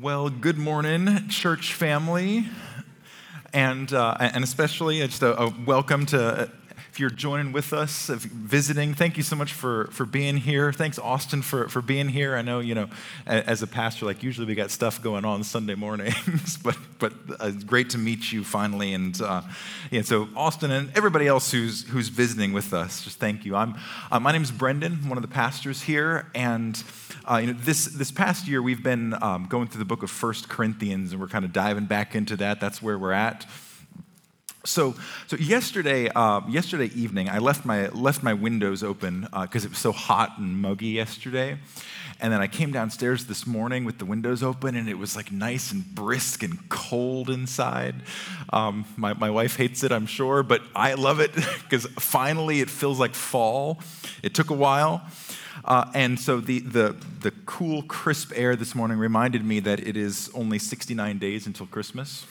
Well, good morning, church family, and uh, and especially just a, a welcome to if you're joining with us, visiting, thank you so much for, for being here. Thanks, Austin, for, for being here. I know, you know, as a pastor, like usually we got stuff going on Sunday mornings, but, but uh, great to meet you finally. And uh, yeah, so Austin and everybody else who's, who's visiting with us, just thank you. I'm, uh, my name is Brendan, one of the pastors here. And uh, you know, this, this past year, we've been um, going through the book of First Corinthians, and we're kind of diving back into that. That's where we're at. So, so yesterday, uh, yesterday evening, I left my left my windows open because uh, it was so hot and muggy yesterday, and then I came downstairs this morning with the windows open, and it was like nice and brisk and cold inside. Um, my my wife hates it, I'm sure, but I love it because finally it feels like fall. It took a while. Uh, and so the, the, the cool, crisp air this morning reminded me that it is only 69 days until Christmas.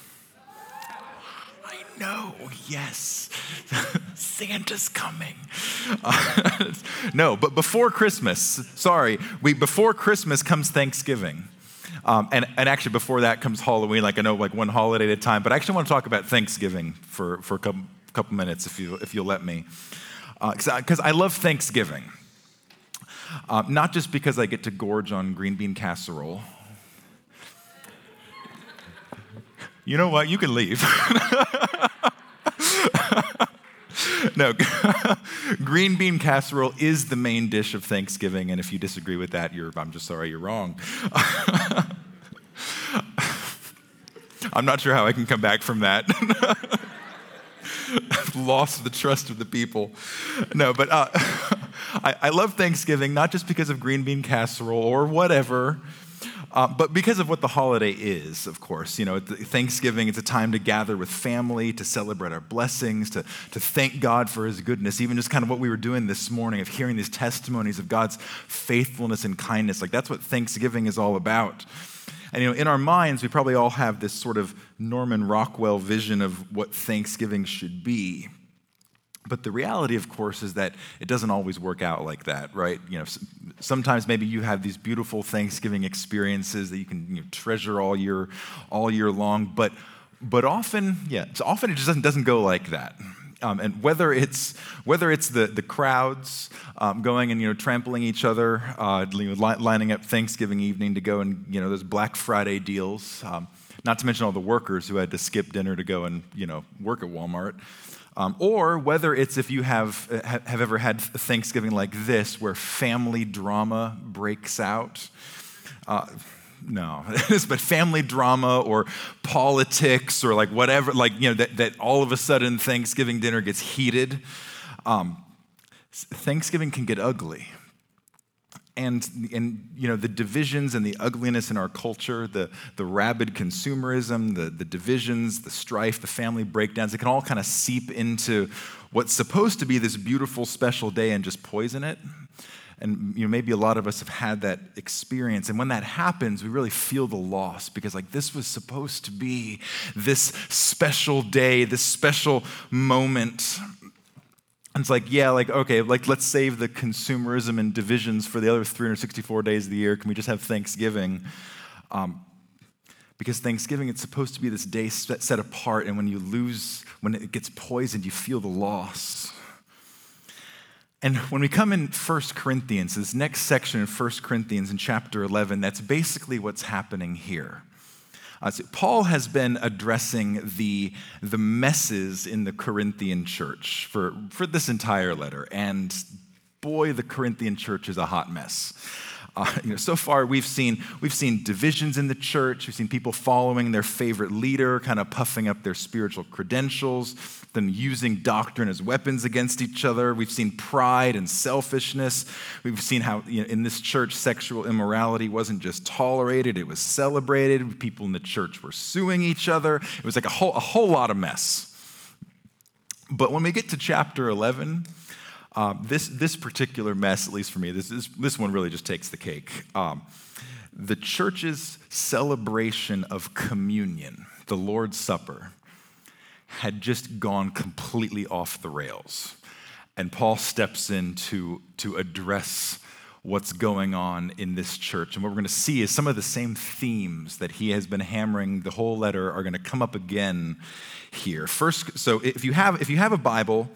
I know, yes, Santa's coming. Uh, no, but before Christmas, sorry, we, before Christmas comes Thanksgiving. Um, and, and actually, before that comes Halloween, like I know, like one holiday at a time. But I actually want to talk about Thanksgiving for, for a couple, couple minutes, if, you, if you'll let me. Because uh, I, I love Thanksgiving. Uh, not just because I get to gorge on green bean casserole. You know what? You can leave. no, green bean casserole is the main dish of Thanksgiving, and if you disagree with that, I'm just sorry, you're wrong. I'm not sure how I can come back from that. I've lost the trust of the people. No, but uh, I, I love Thanksgiving, not just because of green bean casserole or whatever uh, but because of what the holiday is, of course, you know, Thanksgiving, it's a time to gather with family, to celebrate our blessings, to, to thank God for his goodness, even just kind of what we were doing this morning of hearing these testimonies of God's faithfulness and kindness. Like that's what Thanksgiving is all about. And you know, in our minds, we probably all have this sort of Norman Rockwell vision of what Thanksgiving should be. But the reality, of course, is that it doesn't always work out like that, right? You know, sometimes maybe you have these beautiful Thanksgiving experiences that you can you know, treasure all year, all year long. But, but often, yeah, often it just doesn't, doesn't go like that. Um, and whether it's whether it's the the crowds um, going and you know trampling each other, uh, li- lining up Thanksgiving evening to go and you know those Black Friday deals. Um, not to mention all the workers who had to skip dinner to go and you know work at Walmart. Um, or whether it's if you have, uh, have ever had Thanksgiving like this, where family drama breaks out. Uh, no, but family drama or politics or like whatever, like, you know, that, that all of a sudden Thanksgiving dinner gets heated. Um, Thanksgiving can get ugly and, and you know the divisions and the ugliness in our culture the, the rabid consumerism the, the divisions the strife the family breakdowns it can all kind of seep into what's supposed to be this beautiful special day and just poison it. And you know maybe a lot of us have had that experience. And when that happens we really feel the loss because like this was supposed to be this special day this special moment it's like, yeah, like, okay, like let's save the consumerism and divisions for the other 364 days of the year. Can we just have Thanksgiving? Um, because Thanksgiving, it's supposed to be this day set apart, and when you lose, when it gets poisoned, you feel the loss. And when we come in 1 Corinthians, this next section in 1 Corinthians in chapter 11, that's basically what's happening here. Uh, so Paul has been addressing the, the messes in the Corinthian church for, for this entire letter. And boy, the Corinthian church is a hot mess. Uh, you know, so far we've seen we've seen divisions in the church. We've seen people following their favorite leader, kind of puffing up their spiritual credentials, them using doctrine as weapons against each other. We've seen pride and selfishness. We've seen how you know, in this church sexual immorality wasn't just tolerated; it was celebrated. People in the church were suing each other. It was like a whole a whole lot of mess. But when we get to chapter 11, um, this, this particular mess, at least for me, this, this, this one really just takes the cake. Um, the church's celebration of communion, the Lord's Supper, had just gone completely off the rails. And Paul steps in to, to address what's going on in this church. And what we're going to see is some of the same themes that he has been hammering the whole letter are going to come up again here. First, so if you have if you have a Bible,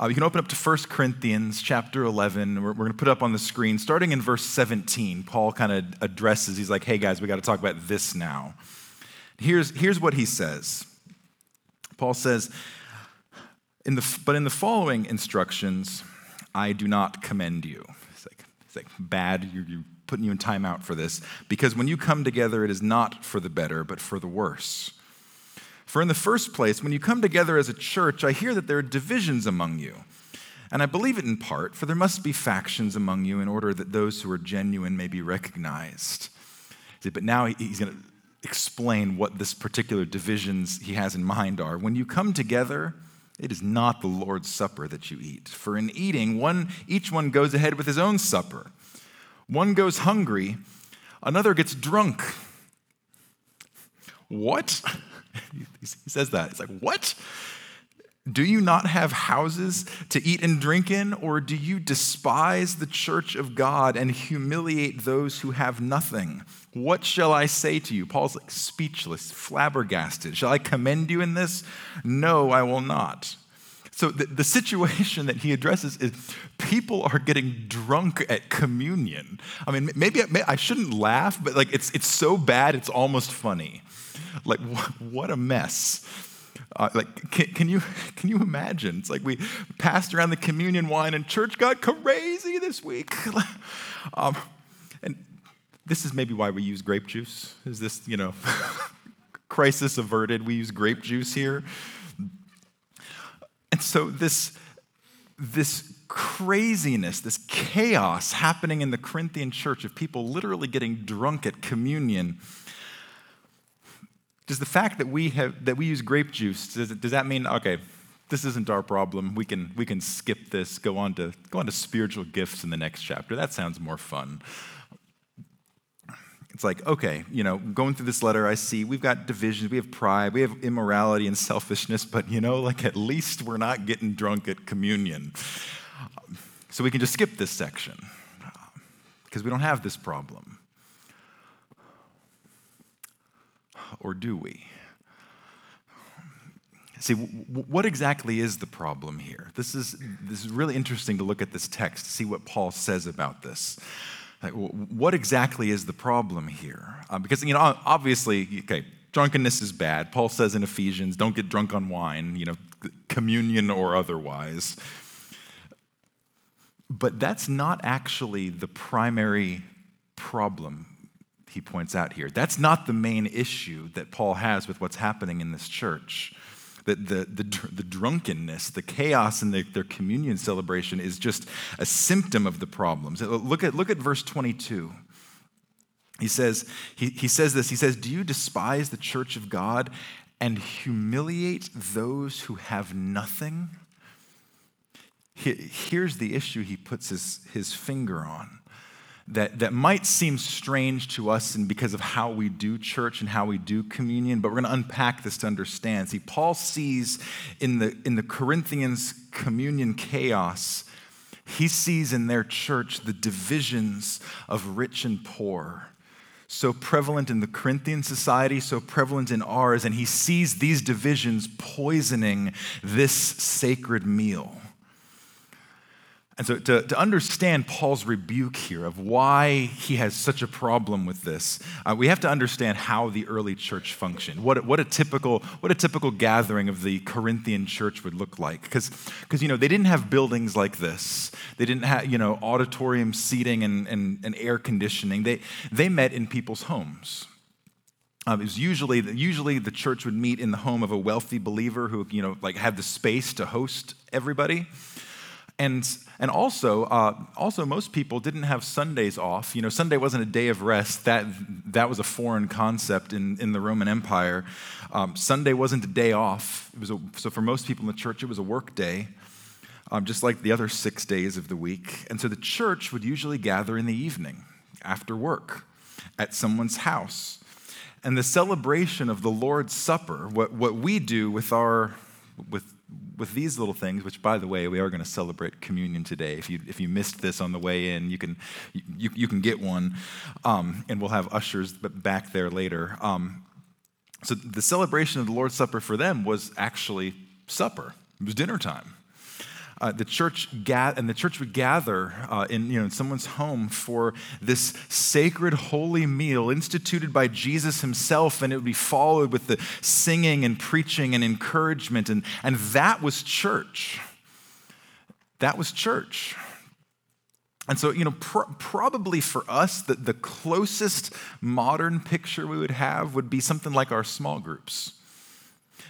uh, you can open up to 1 Corinthians chapter 11. We're, we're going to put up on the screen, starting in verse 17. Paul kind of addresses, he's like, hey guys, we got to talk about this now. Here's, here's what he says Paul says, in the, but in the following instructions, I do not commend you. It's like, it's like bad, you're, you're putting you in timeout for this, because when you come together, it is not for the better, but for the worse. For in the first place, when you come together as a church, I hear that there are divisions among you. And I believe it in part, for there must be factions among you in order that those who are genuine may be recognized. But now he's going to explain what this particular divisions he has in mind are. When you come together, it is not the Lord's supper that you eat. For in eating, one, each one goes ahead with his own supper. One goes hungry, another gets drunk. What? he says that. It's like, what? Do you not have houses to eat and drink in, or do you despise the church of God and humiliate those who have nothing? What shall I say to you? Paul's like speechless, flabbergasted. Shall I commend you in this? No, I will not. So the, the situation that he addresses is people are getting drunk at communion. I mean, maybe I, I shouldn't laugh, but like it's, it's so bad, it's almost funny. Like, what a mess. Uh, like, can, can, you, can you imagine? It's like we passed around the communion wine and church got crazy this week. um, and this is maybe why we use grape juice. Is this, you know, crisis averted? We use grape juice here. And so this, this craziness, this chaos happening in the Corinthian church of people literally getting drunk at communion does the fact that we have that we use grape juice does, does that mean okay this isn't our problem we can we can skip this go on to go on to spiritual gifts in the next chapter? That sounds more fun. It's like okay you know going through this letter i see we've got divisions we have pride we have immorality and selfishness but you know like at least we're not getting drunk at communion. So we can just skip this section because we don't have this problem or do we? See, what exactly is the problem here? This is, this is really interesting to look at this text to see what Paul says about this. Like, what exactly is the problem here? Uh, because, you know, obviously, okay, drunkenness is bad. Paul says in Ephesians, don't get drunk on wine, you know, communion or otherwise. But that's not actually the primary problem he points out here. That's not the main issue that Paul has with what's happening in this church. The, the, the, the drunkenness, the chaos in the, their communion celebration is just a symptom of the problems. Look at, look at verse 22. He says, he, he says this, he says, Do you despise the church of God and humiliate those who have nothing? Here's the issue he puts his, his finger on that, that might seem strange to us and because of how we do church and how we do communion, but we're going to unpack this to understand. See, Paul sees in the, in the Corinthians communion chaos, he sees in their church the divisions of rich and poor. So prevalent in the Corinthian society, so prevalent in ours, and he sees these divisions poisoning this sacred meal. And so, to, to understand Paul's rebuke here of why he has such a problem with this, uh, we have to understand how the early church functioned. What, what, a, typical, what a typical gathering of the Corinthian church would look like. Because, you know, they didn't have buildings like this, they didn't have, you know, auditorium seating and, and, and air conditioning. They, they met in people's homes. Um, it was usually, usually the church would meet in the home of a wealthy believer who, you know, like had the space to host everybody. And, and also, uh, also, most people didn't have Sundays off. You know, Sunday wasn't a day of rest. That, that was a foreign concept in, in the Roman Empire. Um, Sunday wasn't a day off. It was a, so for most people in the church, it was a work day, um, just like the other six days of the week. And so the church would usually gather in the evening after work at someone's house. And the celebration of the Lord's Supper, what, what we do with our with with these little things, which, by the way, we are going to celebrate communion today. If you, if you missed this on the way in, you can, you, you can get one, um, and we'll have ushers back there later. Um, so the celebration of the Lord's Supper for them was actually supper. It was dinner time. Uh, the church ga- and the church would gather uh, in, you know, in someone's home for this sacred holy meal instituted by Jesus himself, and it would be followed with the singing and preaching and encouragement, and, and that was church. That was church. And so, you know, pr- probably for us, the, the closest modern picture we would have would be something like our small groups.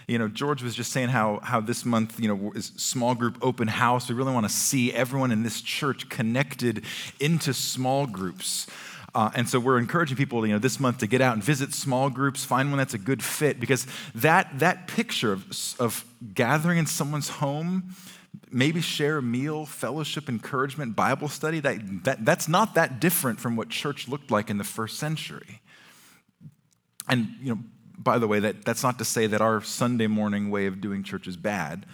You know, George was just saying how, how this month, you know, is small group open house. We really want to see everyone in this church connected into small groups. Uh, and so we're encouraging people, you know, this month to get out and visit small groups, find one that's a good fit, because that, that picture of, of gathering in someone's home maybe share a meal, fellowship, encouragement, Bible study. That, that, that's not that different from what church looked like in the first century. And, you know, by the way, that, that's not to say that our Sunday morning way of doing church is bad.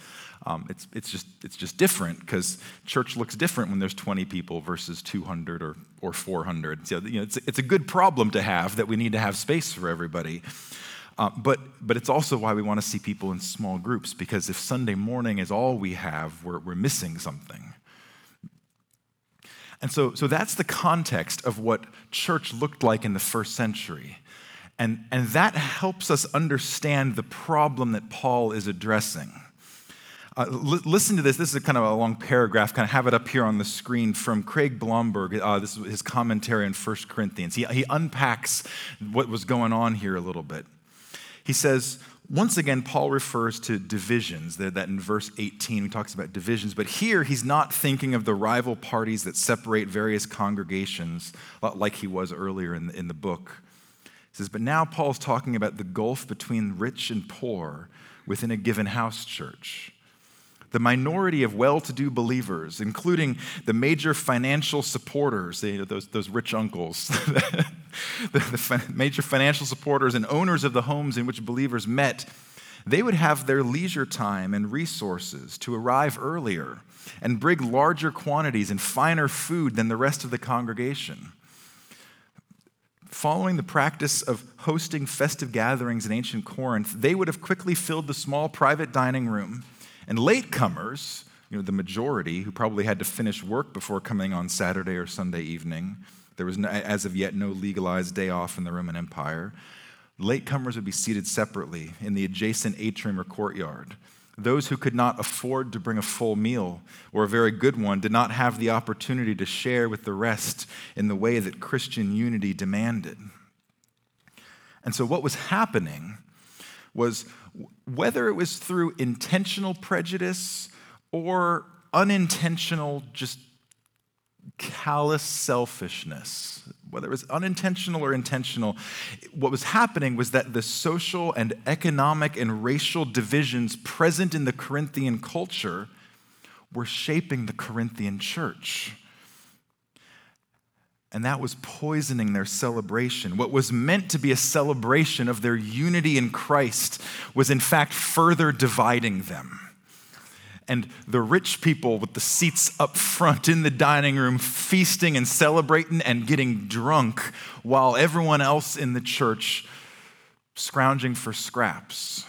Um, it's, it's, just, it's just different because church looks different when there's 20 people versus 200 or, or 400. So, you know, it's, it's a good problem to have that we need to have space for everybody. Uh, but, but it's also why we want to see people in small groups, because if Sunday morning is all we have, we're, we're missing something. And so, so that's the context of what church looked like in the first century. And, and that helps us understand the problem that Paul is addressing. Uh, listen to this. This is kind of a long paragraph. Kind of have it up here on the screen from Craig Blomberg. Uh, this is his commentary on 1 Corinthians. He, he unpacks what was going on here a little bit. He says, once again, Paul refers to divisions, that in verse 18 he talks about divisions, but here he's not thinking of the rival parties that separate various congregations like he was earlier in the book. Says, but now Paul's talking about the gulf between rich and poor within a given house church the minority of well to do believers, including the major financial supporters, those, those rich uncles, the, the major financial supporters and owners of the homes in which believers met, they would have their leisure time and resources to arrive earlier and bring larger quantities and finer food than the rest of the congregation. Following the practice of hosting festive gatherings in ancient Corinth, they would have quickly filled the small private dining room and latecomers, you know, the majority who probably had to finish work before coming on Saturday or Sunday evening, there was, no, as of yet, no legalized day off in the Roman Empire. Latecomers would be seated separately in the adjacent atrium or courtyard. Those who could not afford to bring a full meal or a very good one did not have the opportunity to share with the rest in the way that Christian unity demanded. And so, what was happening was whether it was through intentional prejudice or unintentional, just callous selfishness, whether it was unintentional or intentional, what was happening was that the social and economic and racial divisions present in the Corinthian culture were shaping the Corinthian church and that was poisoning their celebration. What was meant to be a celebration of their unity in Christ was, in fact, further dividing them. And the rich people with the seats up front in the dining room, feasting and celebrating and getting drunk, while everyone else in the church scrounging for scraps.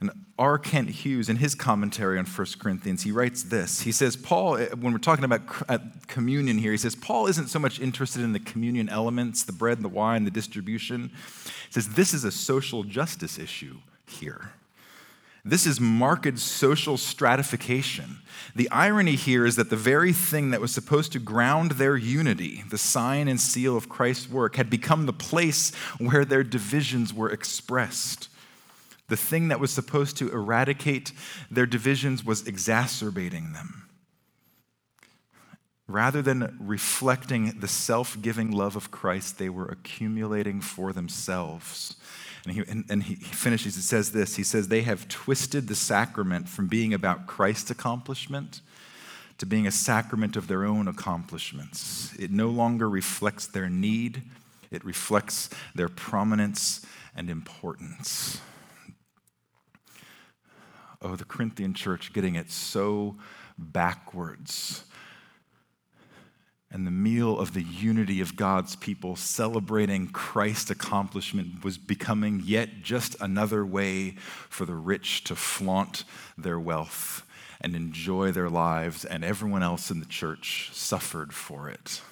And R. Kent Hughes, in his commentary on 1 Corinthians, he writes this. He says, Paul, eh, when we're talking about communion here, he says, Paul isn't so much interested in the communion elements, the bread and the wine, the distribution. He says, this is a social justice issue here. This is marked social stratification. The irony here is that the very thing that was supposed to ground their unity, the sign and seal of Christ's work, had become the place where their divisions were expressed. The thing that was supposed to eradicate their divisions was exacerbating them. Rather than reflecting the self giving love of Christ, they were accumulating for themselves. And he, and, and he finishes, he says this He says, They have twisted the sacrament from being about Christ's accomplishment to being a sacrament of their own accomplishments. It no longer reflects their need, it reflects their prominence and importance. Oh, the Corinthian church getting it so backwards. And the meal of the unity of God's people, celebrating Christ's accomplishment, was becoming yet just another way for the rich to flaunt their wealth and enjoy their lives, and everyone else in the church suffered for it.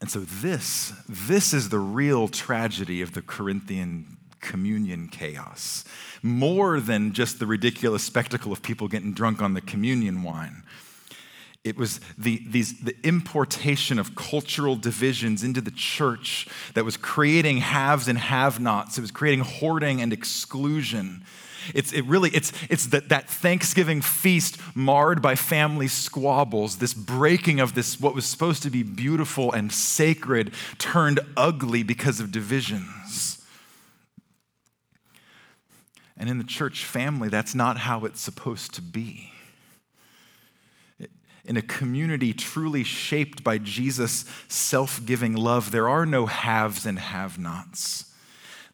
And so this, this is the real tragedy of the Corinthian communion chaos. More than just the ridiculous spectacle of people getting drunk on the communion wine. It was the, these, the importation of cultural divisions into the church that was creating haves and have nots. It was creating hoarding and exclusion. It's, it really, it's, it's that, that Thanksgiving feast marred by family squabbles, this breaking of this, what was supposed to be beautiful and sacred, turned ugly because of divisions. And in the church family, that's not how it's supposed to be. In a community truly shaped by Jesus' self giving love, there are no haves and have nots.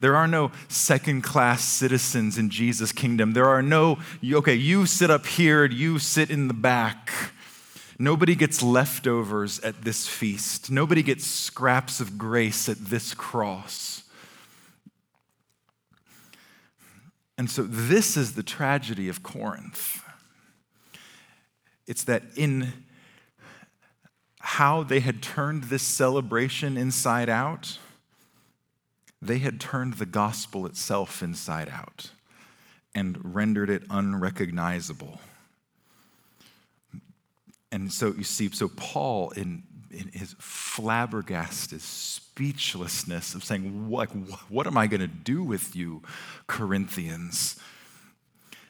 There are no second class citizens in Jesus' kingdom. There are no, okay, you sit up here, and you sit in the back. Nobody gets leftovers at this feast. Nobody gets scraps of grace at this cross. And so, this is the tragedy of Corinth. It's that in how they had turned this celebration inside out, they had turned the gospel itself inside out and rendered it unrecognizable. And so you see, so Paul, in, in his flabbergasted speechlessness of saying, What, what am I going to do with you, Corinthians?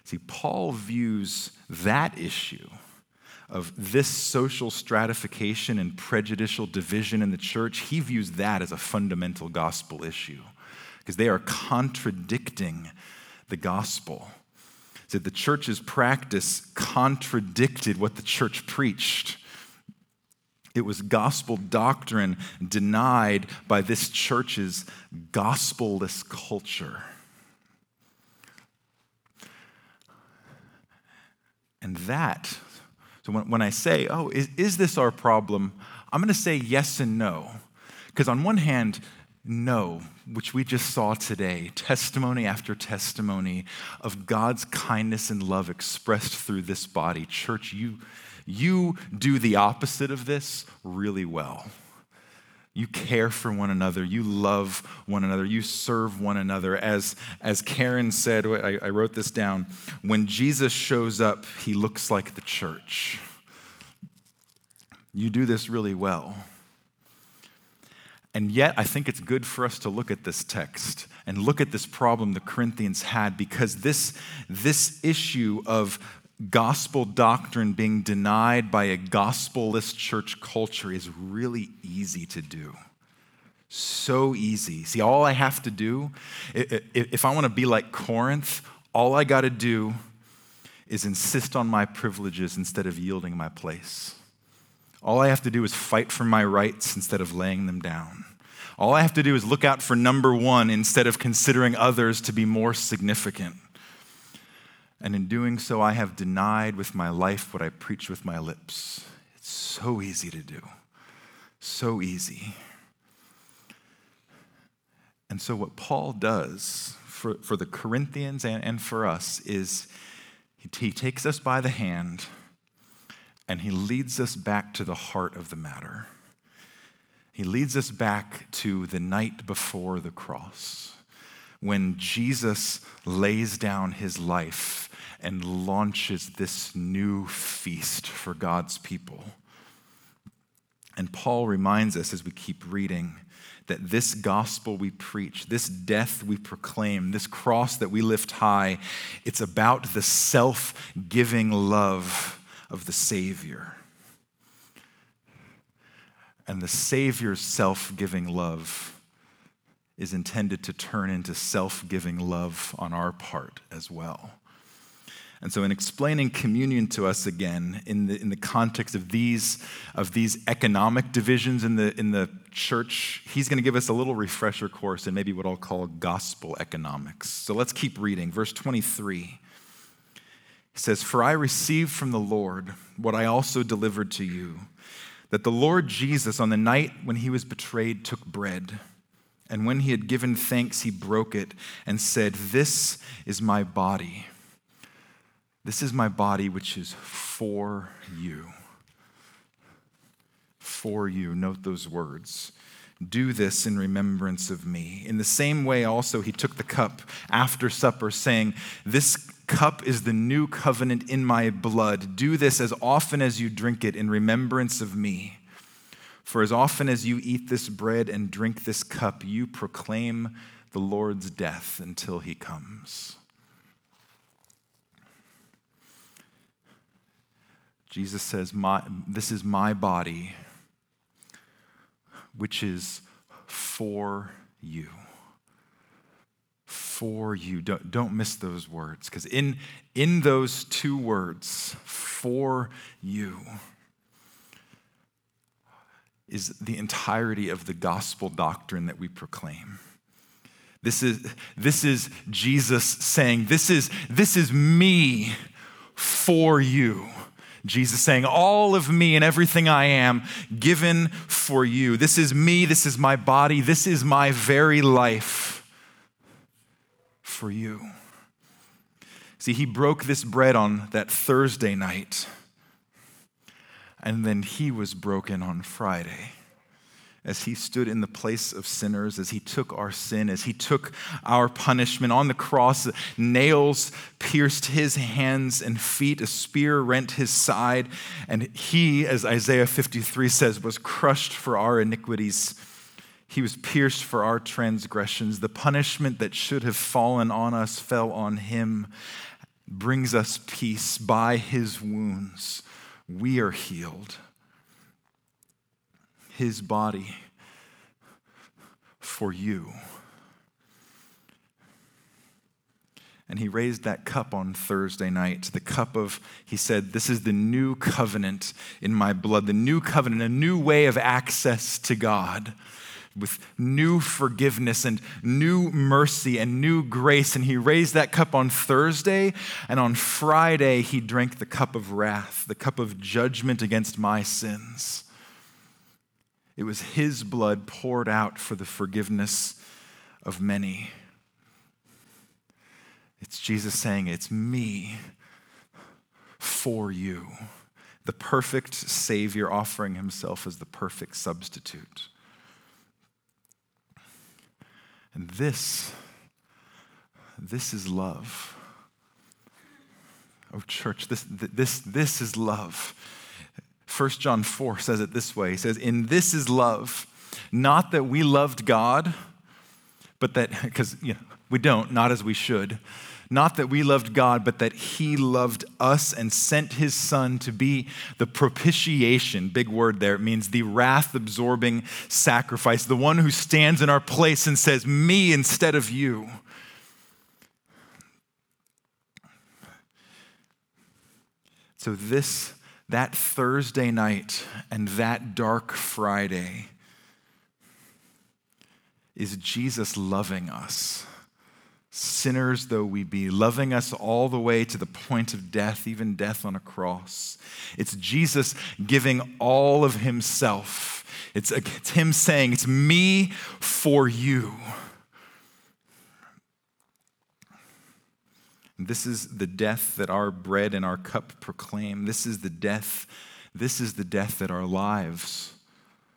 See, Paul views that issue of this social stratification and prejudicial division in the church, he views that as a fundamental gospel issue because they are contradicting the gospel. So the church's practice contradicted what the church preached. It was gospel doctrine denied by this church's gospelless culture. And that so when, when I say, oh, is, is this our problem? I'm going to say yes and no. Because on one hand, no, which we just saw today, testimony after testimony of God's kindness and love expressed through this body. Church, you, you do the opposite of this really well. You care for one another. You love one another. You serve one another. As, as Karen said, I, I wrote this down when Jesus shows up, he looks like the church. You do this really well. And yet, I think it's good for us to look at this text and look at this problem the Corinthians had because this, this issue of gospel doctrine being denied by a gospelless church culture is really easy to do. So easy. See, all I have to do, if I want to be like Corinth, all I got to do is insist on my privileges instead of yielding my place. All I have to do is fight for my rights instead of laying them down. All I have to do is look out for number one instead of considering others to be more significant. And in doing so, I have denied with my life what I preach with my lips. It's so easy to do. So easy. And so, what Paul does for, for the Corinthians and, and for us is he, he takes us by the hand and he leads us back to the heart of the matter. He leads us back to the night before the cross when Jesus lays down his life and launches this new feast for God's people. And Paul reminds us as we keep reading that this gospel we preach, this death we proclaim, this cross that we lift high, it's about the self giving love of the Savior. And the Savior's self giving love is intended to turn into self giving love on our part as well. And so, in explaining communion to us again, in the, in the context of these, of these economic divisions in the, in the church, he's going to give us a little refresher course in maybe what I'll call gospel economics. So, let's keep reading. Verse 23 he says, For I received from the Lord what I also delivered to you, that the Lord Jesus, on the night when he was betrayed, took bread. And when he had given thanks, he broke it and said, This is my body this is my body, which is for you. For you. Note those words. Do this in remembrance of me. In the same way, also, he took the cup after supper, saying, This cup is the new covenant in my blood. Do this as often as you drink it in remembrance of me. For as often as you eat this bread and drink this cup, you proclaim the Lord's death until he comes. Jesus says, my, This is my body, which is for you. For you. Don't, don't miss those words, because in, in those two words, for you, is the entirety of the gospel doctrine that we proclaim. This is, this is Jesus saying, this is, this is me for you. Jesus saying, All of me and everything I am given for you. This is me, this is my body, this is my very life for you. See, he broke this bread on that Thursday night, and then he was broken on Friday as he stood in the place of sinners, as he took our sin, as he took our punishment on the cross. Nails pierced his hands and feet, a spear rent his side, and he, as Isaiah 53 says, was crushed for our iniquities. He was pierced for our transgressions. The punishment that should have fallen on us fell on him, brings us peace by his wounds. We are healed his body for you. And he raised that cup on Thursday night. The cup of, he said, This is the new covenant in my blood, the new covenant, a new way of access to God with new forgiveness and new mercy and new grace. And he raised that cup on Thursday, and on Friday, he drank the cup of wrath, the cup of judgment against my sins. It was his blood poured out for the forgiveness of many. It's Jesus saying, It's me for you. The perfect Savior offering himself as the perfect substitute. And this, this is love. Oh, church, this, this, this is love. 1 John 4 says it this way He says, In this is love, not that we loved God, but that, because you know, we don't, not as we should. Not that we loved God, but that He loved us and sent His Son to be the propitiation, big word there, it means the wrath absorbing sacrifice, the one who stands in our place and says, Me instead of you. So, this that Thursday night and that dark Friday is Jesus loving us, sinners though we be, loving us all the way to the point of death, even death on a cross. It's Jesus giving all of himself. It's, it's him saying, It's me for you. This is the death that our bread and our cup proclaim. This is the death, this is the death that our lives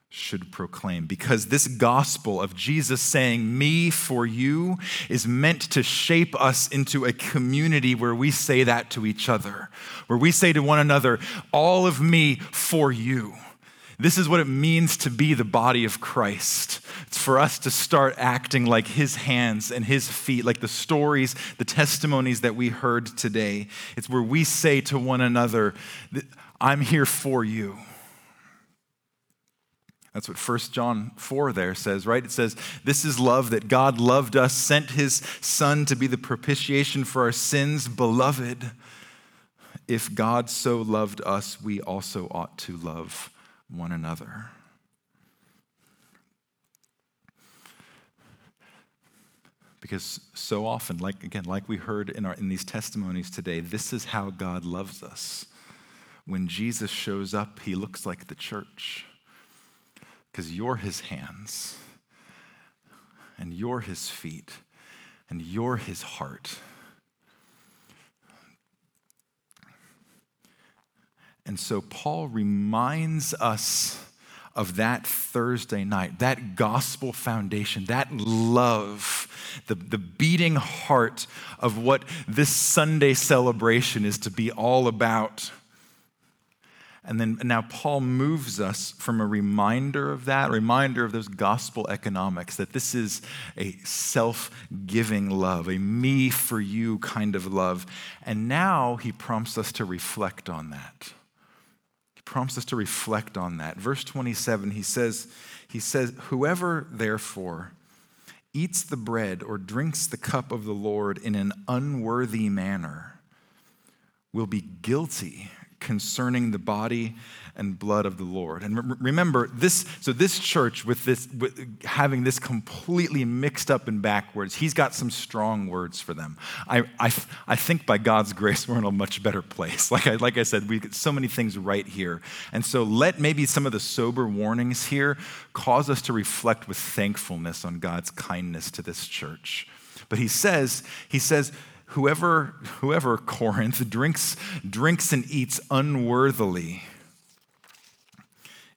should proclaim. Because this gospel of Jesus saying, Me for you, is meant to shape us into a community where we say that to each other, where we say to one another, All of me for you. This is what it means to be the body of Christ. It's for us to start acting like his hands and his feet, like the stories, the testimonies that we heard today. It's where we say to one another, I'm here for you. That's what 1 John 4 there says, right? It says, This is love that God loved us, sent his Son to be the propitiation for our sins. Beloved, if God so loved us, we also ought to love one another. Because so often, like again, like we heard in, our, in these testimonies today, this is how God loves us. When Jesus shows up, he looks like the church. Because you're his hands, and you're his feet, and you're his heart. And so Paul reminds us of that Thursday night, that gospel foundation, that love, the, the beating heart of what this Sunday celebration is to be all about. And then now Paul moves us from a reminder of that, reminder of those gospel economics, that this is a self giving love, a me for you kind of love. And now he prompts us to reflect on that prompts us to reflect on that. Verse 27, he says, he says, Whoever therefore eats the bread or drinks the cup of the Lord in an unworthy manner will be guilty concerning the body and blood of the Lord. And remember, this, so this church with this, with having this completely mixed up and backwards, he's got some strong words for them. I, I, I think by God's grace, we're in a much better place. Like I, like I said, we get so many things right here. And so let maybe some of the sober warnings here cause us to reflect with thankfulness on God's kindness to this church. But he says, he says, whoever, whoever Corinth drinks, drinks and eats unworthily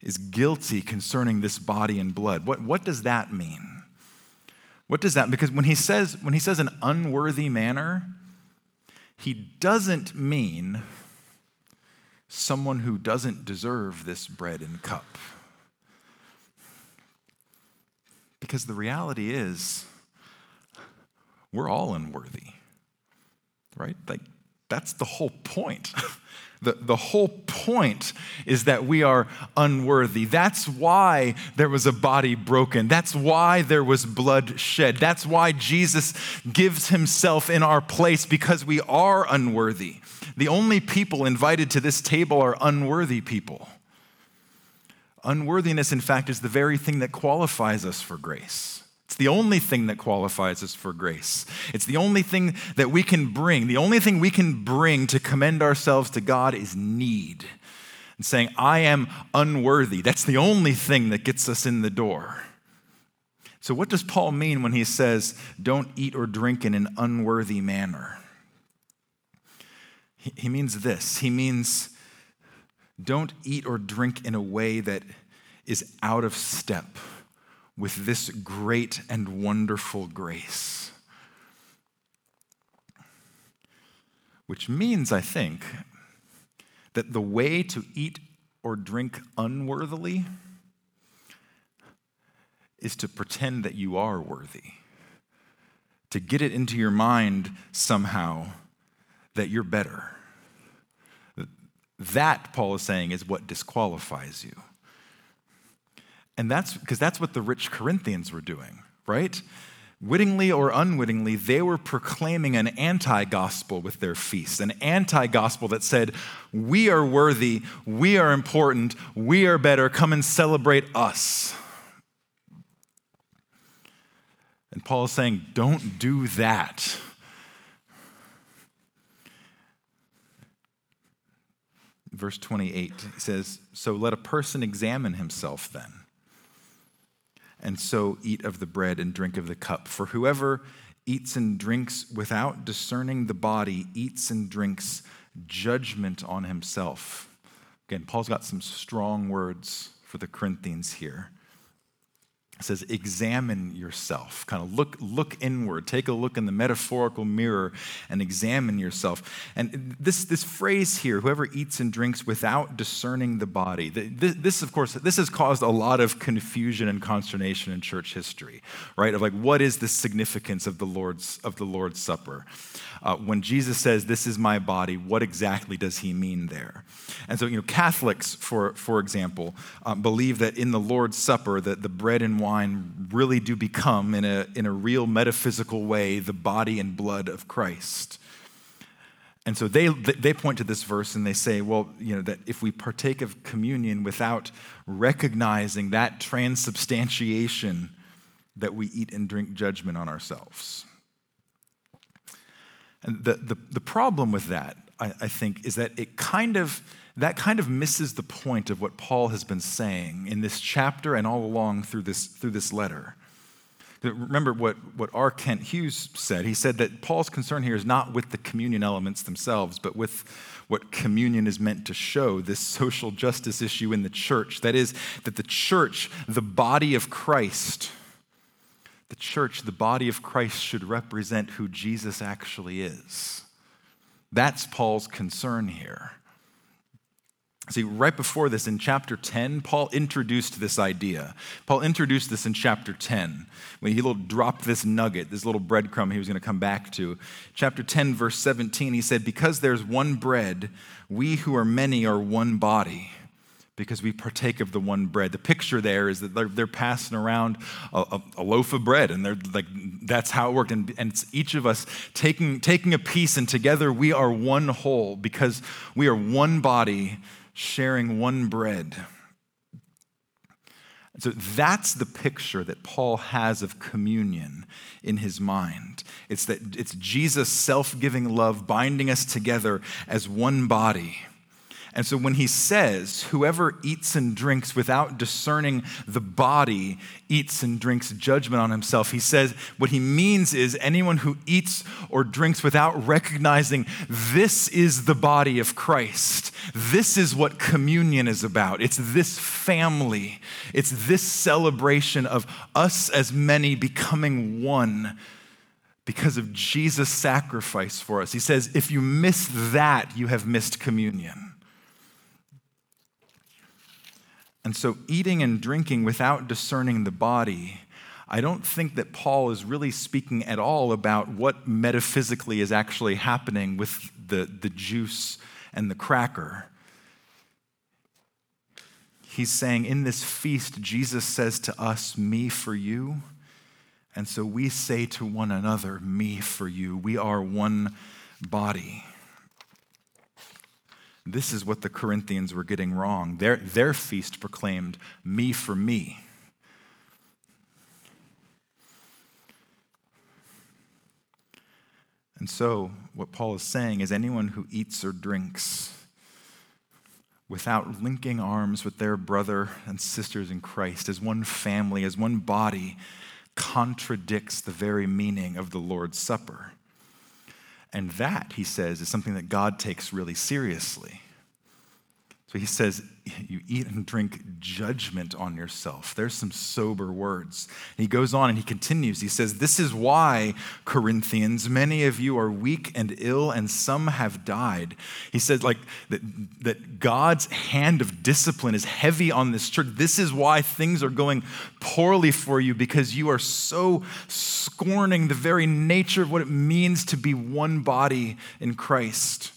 is guilty concerning this body and blood. What, what does that mean? What does that because when he says when he says an unworthy manner, he doesn't mean someone who doesn't deserve this bread and cup. Because the reality is we're all unworthy. Right? Like that's the whole point. The, the whole point is that we are unworthy. That's why there was a body broken. That's why there was blood shed. That's why Jesus gives himself in our place because we are unworthy. The only people invited to this table are unworthy people. Unworthiness, in fact, is the very thing that qualifies us for grace. It's the only thing that qualifies us for grace. It's the only thing that we can bring. The only thing we can bring to commend ourselves to God is need. And saying, I am unworthy. That's the only thing that gets us in the door. So, what does Paul mean when he says, don't eat or drink in an unworthy manner? He means this. He means, don't eat or drink in a way that is out of step with this great and wonderful grace. Which means, I think, that the way to eat or drink unworthily is to pretend that you are worthy, to get it into your mind somehow that you're better. That, Paul is saying, is what disqualifies you. And that's because that's what the rich Corinthians were doing, right? Wittingly or unwittingly, they were proclaiming an anti gospel with their feasts, an anti gospel that said, We are worthy, we are important, we are better, come and celebrate us. And Paul is saying, Don't do that. Verse 28, he says, So let a person examine himself then and so eat of the bread and drink of the cup. For whoever eats and drinks without discerning the body eats and drinks judgment on himself. Again, Paul's got some strong words for the Corinthians here. It says, examine yourself. Kind of look, look inward. Take a look in the metaphorical mirror and examine yourself. And this, this phrase here, whoever eats and drinks without discerning the body, this, this, of course, this has caused a lot of confusion and consternation in church history, right? Of like, what is the significance of the Lord's, of the Lord's Supper? Uh, when Jesus says, this is my body, what exactly does he mean there? And so, you know, Catholics, for, for example, um, believe that in the Lord's Supper, that the bread and wine really do become, in a, in a real metaphysical way, the body and blood of Christ. And so they, they point to this verse and they say, well, you know, that if we partake of communion without recognizing that transubstantiation, that we eat and drink judgment on ourselves. And the, the, the problem with that, I, I think, is that it kind of, that kind of misses the point of what Paul has been saying in this chapter and all along through this, through this letter. Remember what, what R. Kent Hughes said. He said that Paul's concern here is not with the communion elements themselves, but with what communion is meant to show this social justice issue in the church. That is, that the church, the body of Christ, the church, the body of Christ, should represent who Jesus actually is. That's Paul's concern here. See, right before this, in chapter 10, Paul introduced this idea. Paul introduced this in chapter 10 when he dropped this nugget, this little breadcrumb he was going to come back to. Chapter 10, verse 17, he said, Because there's one bread, we who are many are one body because we partake of the one bread. The picture there is that they're, they're passing around a, a, a, loaf of bread, and they're like, that's how it worked. And, and it's each of us taking, taking a piece, and together we are one whole because we are one body sharing one bread. So that's the picture that Paul has of communion in his mind. It's that it's Jesus' self-giving love binding us together as one body. And so when he says, whoever eats and drinks without discerning the body eats and drinks judgment on himself, he says, what he means is anyone who eats or drinks without recognizing this is the body of Christ. This is what communion is about. It's this family, it's this celebration of us as many becoming one because of Jesus' sacrifice for us. He says, if you miss that, you have missed communion. And so, eating and drinking without discerning the body, I don't think that Paul is really speaking at all about what metaphysically is actually happening with the, the juice and the cracker. He's saying, in this feast, Jesus says to us, Me for you. And so we say to one another, Me for you. We are one body. This is what the Corinthians were getting wrong. Their, their feast proclaimed, Me for me. And so, what Paul is saying is anyone who eats or drinks without linking arms with their brother and sisters in Christ as one family, as one body, contradicts the very meaning of the Lord's Supper. And that, he says, is something that God takes really seriously. So he says, You eat and drink judgment on yourself. There's some sober words. And he goes on and he continues. He says, This is why, Corinthians, many of you are weak and ill, and some have died. He says, like, that, that God's hand of discipline is heavy on this church. This is why things are going poorly for you, because you are so scorning the very nature of what it means to be one body in Christ.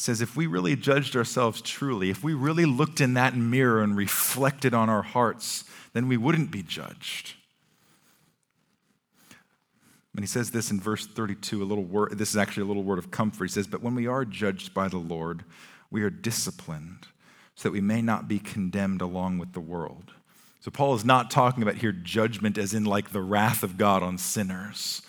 Says, if we really judged ourselves truly, if we really looked in that mirror and reflected on our hearts, then we wouldn't be judged. And he says this in verse 32, a little word, this is actually a little word of comfort. He says, But when we are judged by the Lord, we are disciplined so that we may not be condemned along with the world. So Paul is not talking about here judgment as in like the wrath of God on sinners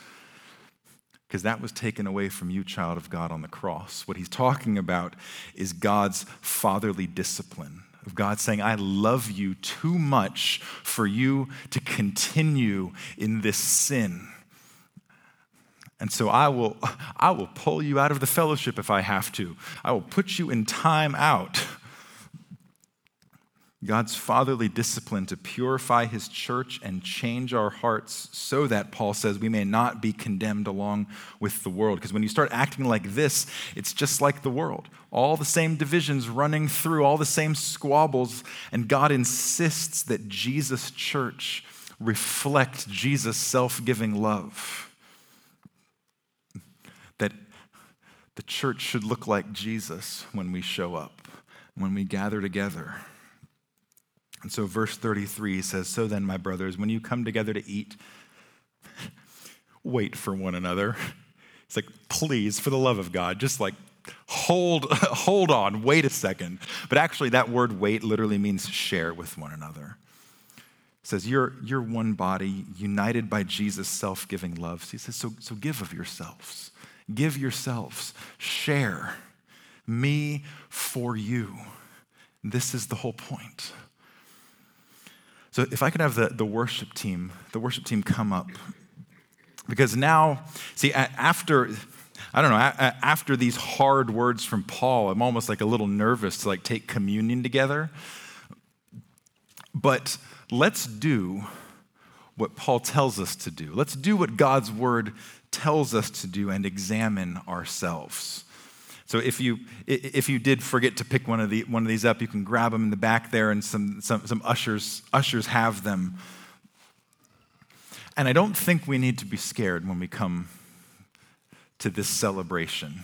because that was taken away from you, child of God, on the cross. What he's talking about is God's fatherly discipline, of God saying, I love you too much for you to continue in this sin. And so I will, I will pull you out of the fellowship if I have to. I will put you in time out God's fatherly discipline to purify his church and change our hearts so that, Paul says, we may not be condemned along with the world. Because when you start acting like this, it's just like the world. All the same divisions running through, all the same squabbles, and God insists that Jesus' church reflect Jesus' self giving love. That the church should look like Jesus when we show up, when we gather together. And so, verse 33 says, So then, my brothers, when you come together to eat, wait for one another. It's like, please, for the love of God, just like hold, hold on, wait a second. But actually, that word wait literally means share with one another. It says, you're, you're one body, united by Jesus' self giving love. So he says, so, so give of yourselves. Give yourselves. Share me for you. This is the whole point. So if I could have the, the worship team, the worship team come up. Because now, see, after I don't know, after these hard words from Paul, I'm almost like a little nervous to like take communion together. But let's do what Paul tells us to do. Let's do what God's word tells us to do and examine ourselves. So if you if you did forget to pick one of the one of these up, you can grab them in the back there, and some some, some ushers ushers have them. And I don't think we need to be scared when we come to this celebration,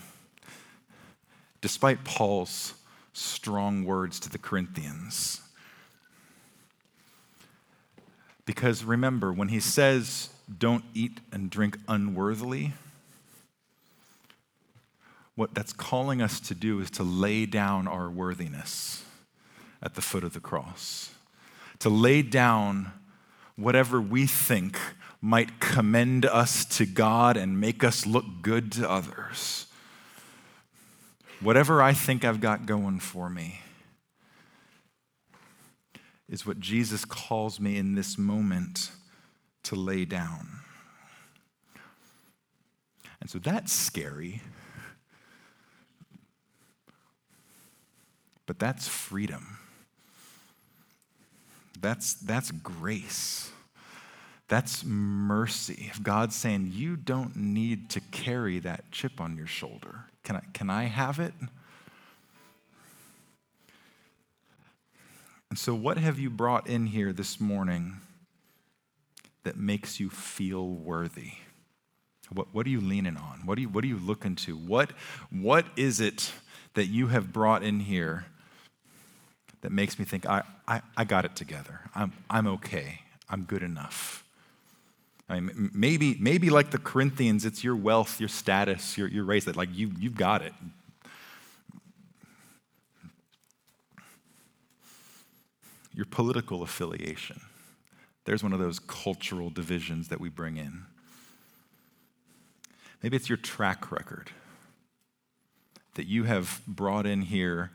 despite Paul's strong words to the Corinthians. Because remember, when he says, don't eat and drink unworthily, what that's calling us to do is to lay down our worthiness at the foot of the cross, to lay down whatever we think might commend us to God and make us look good to others. Whatever I think I've got going for me is what Jesus calls me in this moment to lay down. And so that's scary. But that's freedom. That's, that's grace. That's mercy. If God's saying, you don't need to carry that chip on your shoulder, can I, can I have it? And so, what have you brought in here this morning that makes you feel worthy? What, what are you leaning on? What are you, what are you looking to? What, what is it that you have brought in here that makes me think, I, I, I got it together? I'm, I'm okay. I'm good enough. I mean, maybe, maybe like the Corinthians, it's your wealth, your status, your, your race that like you, you've got it. Your political affiliation. There's one of those cultural divisions that we bring in. Maybe it's your track record that you have brought in here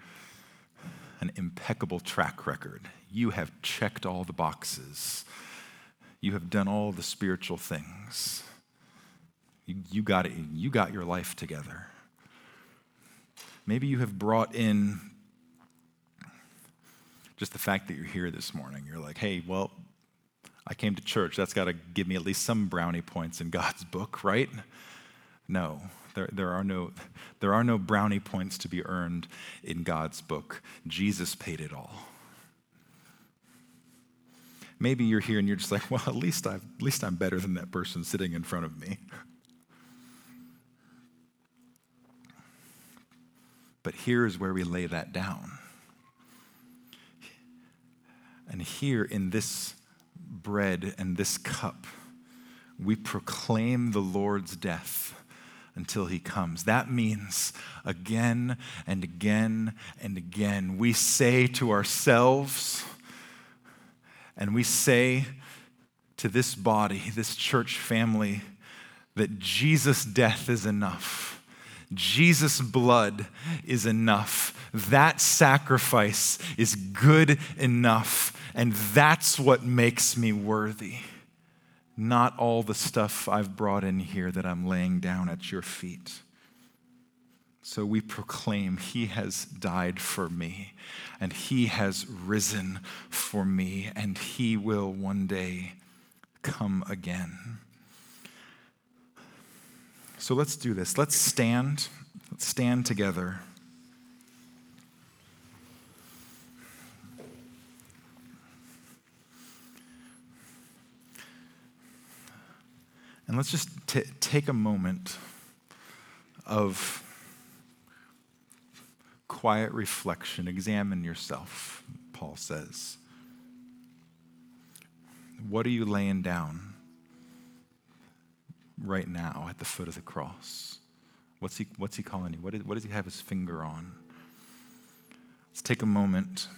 an impeccable track record. You have checked all the boxes you have done all the spiritual things. You, you, got it, you got your life together. Maybe you have brought in just the fact that you're here this morning. You're like, hey, well, I came to church. That's got to give me at least some brownie points in God's book, right? No, there, there, are no, there are no brownie points to be earned in God's book. Jesus paid it all. Maybe you're here and you're just like, well, at least, i at least I'm better than that person sitting in front of me. But here's where we lay that down. And here in this bread and this cup, we proclaim the Lord's death until he comes. That means again and again and again, we say to ourselves, and we say to this body, this church family, that Jesus' death is enough. Jesus' blood is enough. That sacrifice is good enough. And that's what makes me worthy. Not all the stuff I've brought in here that I'm laying down at your feet. So we proclaim, He has died for me, and He has risen for me, and He will one day come again. So let's do this. Let's stand. Let's stand together. And let's just t- take a moment of quiet reflection. Examine yourself, Paul says. What are you laying down right now at the foot of the cross? What's he, what's he calling you? What, is, what does he have his finger on? Let's take a moment,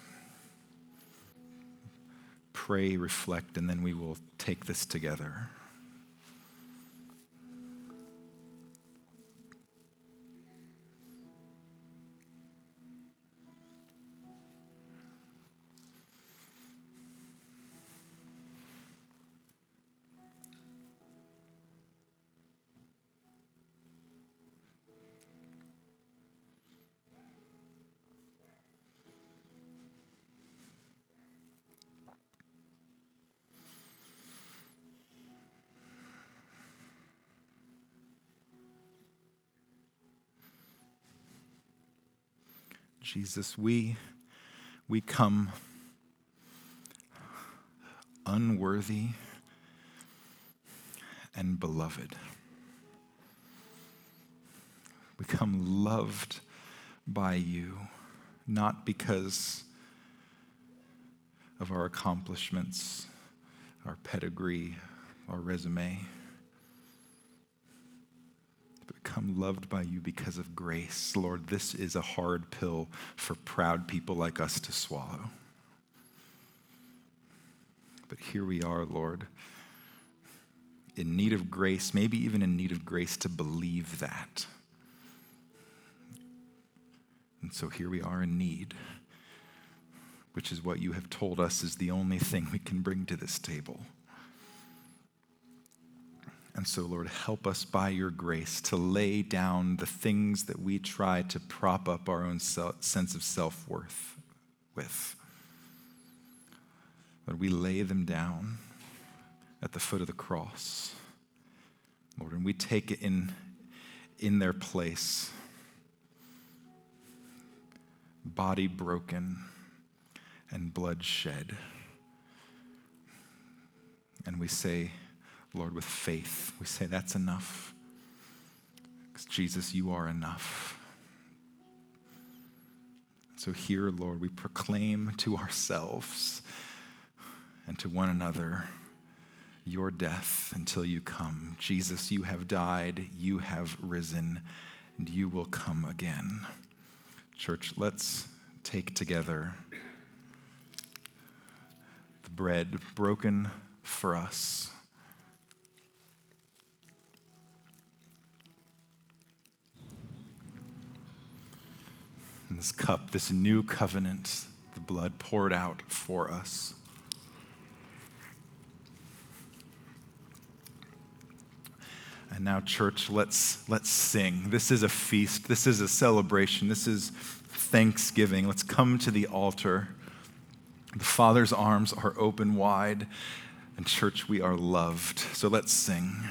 pray, reflect, and then we will take this together. Jesus, we, we come unworthy and beloved. We come loved by you, not because of our accomplishments, our pedigree, our resume become loved by you because of grace. Lord, this is a hard pill for proud people like us to swallow. But here we are, Lord, in need of grace, maybe even in need of grace to believe that. And so here we are in need, which is what you have told us is the only thing we can bring to this table. And so, Lord, help us by your grace to lay down the things that we try to prop up our own sense of self worth with. Lord, we lay them down at the foot of the cross. Lord, and we take it in, in their place. Body broken and blood shed. And we say, Lord, with faith, we say that's enough. Because Jesus, you are enough. So here, Lord, we proclaim to ourselves and to one another your death until you come. Jesus, you have died, you have risen, and you will come again. Church, let's take together the bread broken for us this cup, this new covenant, the blood poured out for us. And now, church, let's, let's sing. This is a feast. This is a celebration. This is thanksgiving. Let's come to the altar. The Father's arms are open wide, and church, we are loved. So let's sing.